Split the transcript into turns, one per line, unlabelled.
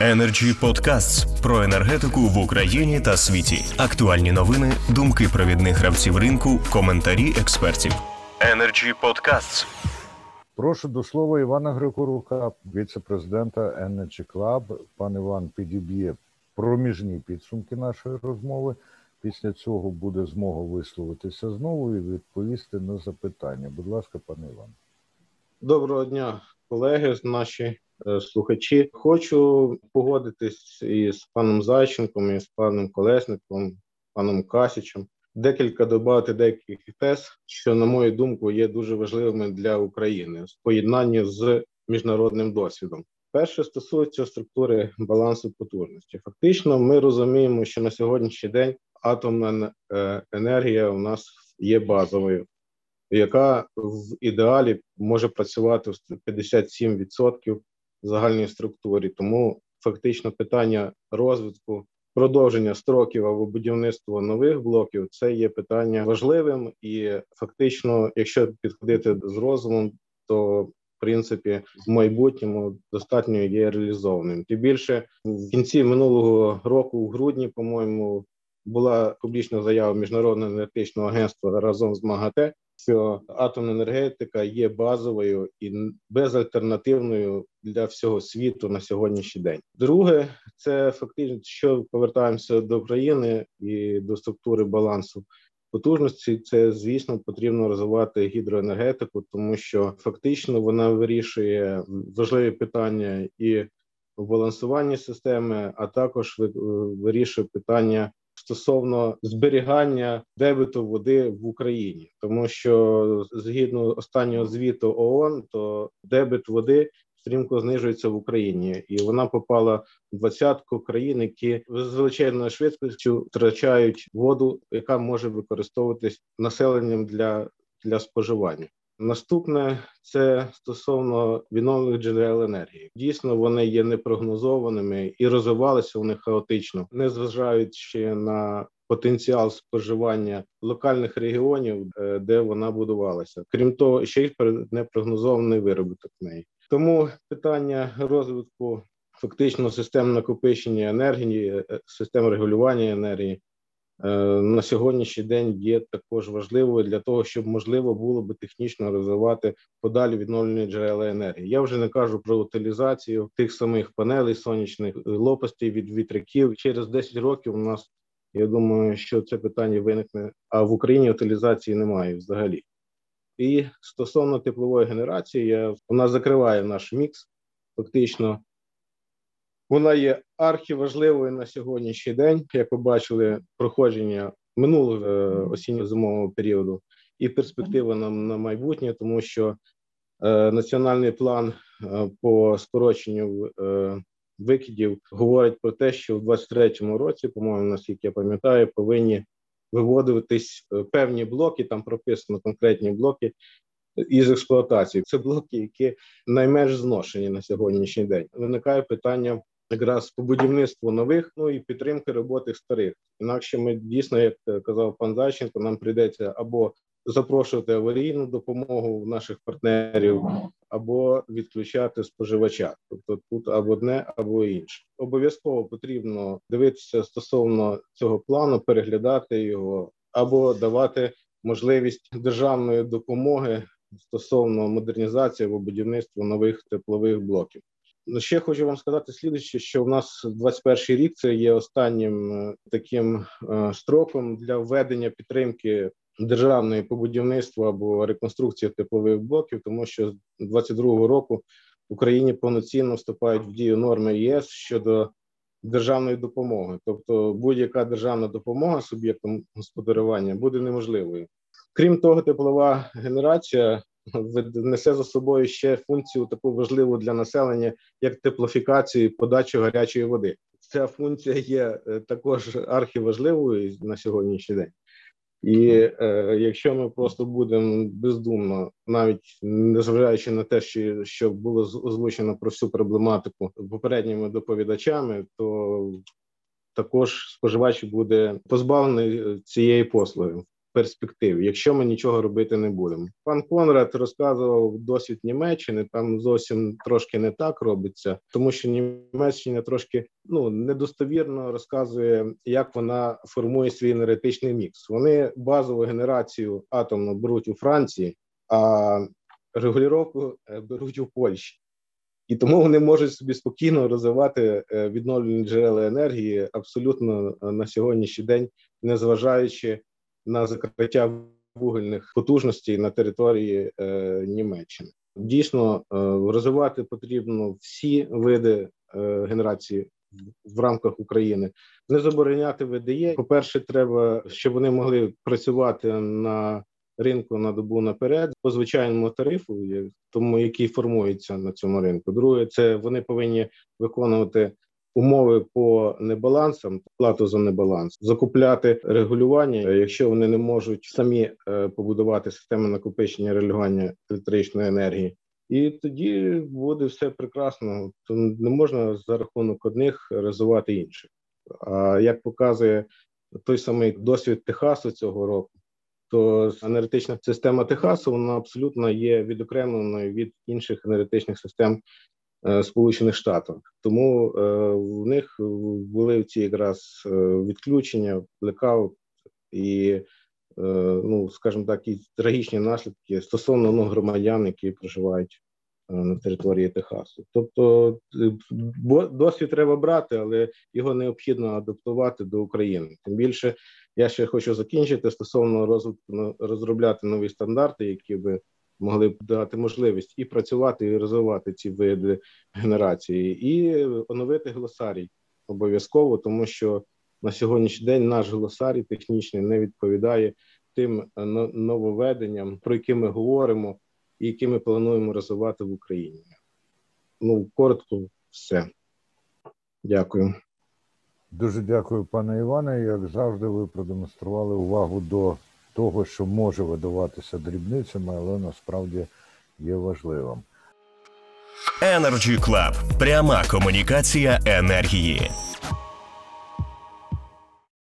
Energy Podcasts про енергетику в Україні та світі. Актуальні новини, думки провідних гравців ринку, коментарі експертів. Energy Podcasts.
Прошу до слова Івана Грикорука, віце-президента Energy Club. Пан Іван підіб'є проміжні підсумки нашої розмови. Після цього буде змога висловитися знову і відповісти на запитання. Будь ласка, пане Іван.
Доброго дня, колеги, наші слухачі. Хочу погодитись із паном Зайченком, і з паном Колесником, паном Касічем. Декілька додати деяких тез, що, на мою думку, є дуже важливими для України в поєднанні з міжнародним досвідом. Перше стосується структури балансу потужності. Фактично, ми розуміємо, що на сьогоднішній день атомна е, енергія у нас є базовою, яка в ідеалі може працювати в 57% в загальній структурі. Тому фактично питання розвитку. Продовження строків або будівництво нових блоків це є питання важливим, і фактично, якщо підходити з розумом, то в принципі в майбутньому достатньо є реалізованим. Тим більше в кінці минулого року, у грудні, по-моєму, була публічна заява міжнародного енергетичного агентства разом з МАГАТЕ, що атомна енергетика є базовою і безальтернативною для всього світу на сьогоднішній день. Друге, це фактично, що повертаємося до країни і до структури балансу. Потужності це звісно потрібно розвивати гідроенергетику, тому що фактично вона вирішує важливі питання і в балансуванні системи, а також вирішує питання стосовно зберігання дебиту води в Україні, тому що згідно останнього звіту ООН, то дебит води стрімко знижується в Україні, і вона попала в двадцятку країн, які з величезною швидкістю втрачають воду, яка може використовуватись населенням для, для споживання. Наступне це стосовно відновлених джерел енергії. Дійсно, вони є непрогнозованими і розвивалися вони хаотично, не зважаючи на потенціал споживання локальних регіонів, е, де вона будувалася. Крім того, ще й непрогнозований виробіток неї. Тому питання розвитку фактично систем накопичення енергії, е, систем регулювання енергії на сьогоднішній день є також важливою для того, щоб можливо було би технічно розвивати подалі відновлені джерела енергії. Я вже не кажу про утилізацію тих самих панелей сонячних е, лопастей від вітряків. Через 10 років у нас я думаю, що це питання виникне. А в Україні утилізації немає взагалі. І стосовно теплової генерації, я вона закриває наш мікс фактично. Вона є архіважливою на сьогоднішній день, як ви бачили, проходження минулого е, осінньо-зимового періоду і перспектива на, на майбутнє, тому що е, національний план е, по скороченню е, викидів говорить про те, що в 2023 році, по-моєму, наскільки я пам'ятаю, повинні виводитись е, певні блоки. Там прописано конкретні блоки. Із експлуатації це блоки, які найменш зношені на сьогоднішній день. Виникає питання якраз по будівництву нових, ну і підтримки роботи старих. Інакше ми дійсно, як казав пан Зайченко, нам прийдеться або запрошувати аварійну допомогу в наших партнерів, або відключати споживача. Тобто тут або одне, або інше. Обов'язково потрібно дивитися стосовно цього плану, переглядати його або давати можливість державної допомоги стосовно модернізації або будівництва нових теплових блоків. Ну, ще хочу вам сказати слідуюче, що в нас 21 рік це є останнім е, таким е, строком для введення підтримки державної по будівництву або реконструкції теплових блоків, тому що з 22 року в Україні повноцінно вступають в дію норми ЄС щодо державної допомоги, тобто будь-яка державна допомога суб'єктам господарювання буде неможливою. Крім того, теплова генерація несе за собою ще функцію таку важливу для населення, як теплофікацію подачу гарячої води. Ця функція є е, також архіважливою на сьогоднішній день. І е, якщо ми просто будемо бездумно, навіть незважаючи на те, що що було озвучено про всю проблематику попередніми доповідачами, то також споживач буде позбавлений цієї послуги. Перспективі, якщо ми нічого робити не будемо. Пан Конрад розказував досвід Німеччини. Там зовсім трошки не так робиться, тому що Німеччина трошки ну недостовірно розказує, як вона формує свій енергетичний мікс. Вони базову генерацію атомну беруть у Франції, а регулювання беруть у Польщі. І тому вони можуть собі спокійно розвивати е, відновлені джерела енергії абсолютно е, на сьогоднішній день, незважаючи на закриття вугільних потужностей на території е, Німеччини. Дійсно, розвивати потрібно всі види генерації в рамках України, не забороняти ВДЄ. По перше, треба, щоб вони могли працювати на ринку на добу наперед по звичайному тарифу, тому який формується на цьому ринку. Друге, це вони повинні виконувати. Умови по небалансам, плату за небаланс, закупляти регулювання, якщо вони не можуть самі е, побудувати систему накопичення регулювання електричної енергії, і тоді буде все прекрасно. То не можна за рахунок одних розвивати інших. А як показує той самий досвід Техасу цього року, то енергетична система Техасу вона абсолютно є відокремленою від інших енергетичних систем Сполучених Штатів. Тому е, в них були ці якраз е, відключення, блекаут і, ну скажімо так, і трагічні наслідки стосовно ну, громадян, які проживають. На території Техасу, тобто досвід треба брати, але його необхідно адаптувати до України. Тим більше я ще хочу закінчити стосовно розвитку ну, розробляти нові стандарти, які би могли б дати можливість і працювати, і розвивати ці види генерації, і оновити глосарій обов'язково, тому що на сьогоднішній день наш глосарій технічний не відповідає тим е, нововведенням, про які ми говоримо, і які ми плануємо розвивати в Україні. Ну коротко, все. Дякую.
Дуже дякую, пане Іване. Як завжди, ви продемонстрували увагу до того, що може видаватися дрібницями, але насправді є важливим.
Energy Club. пряма комунікація енергії.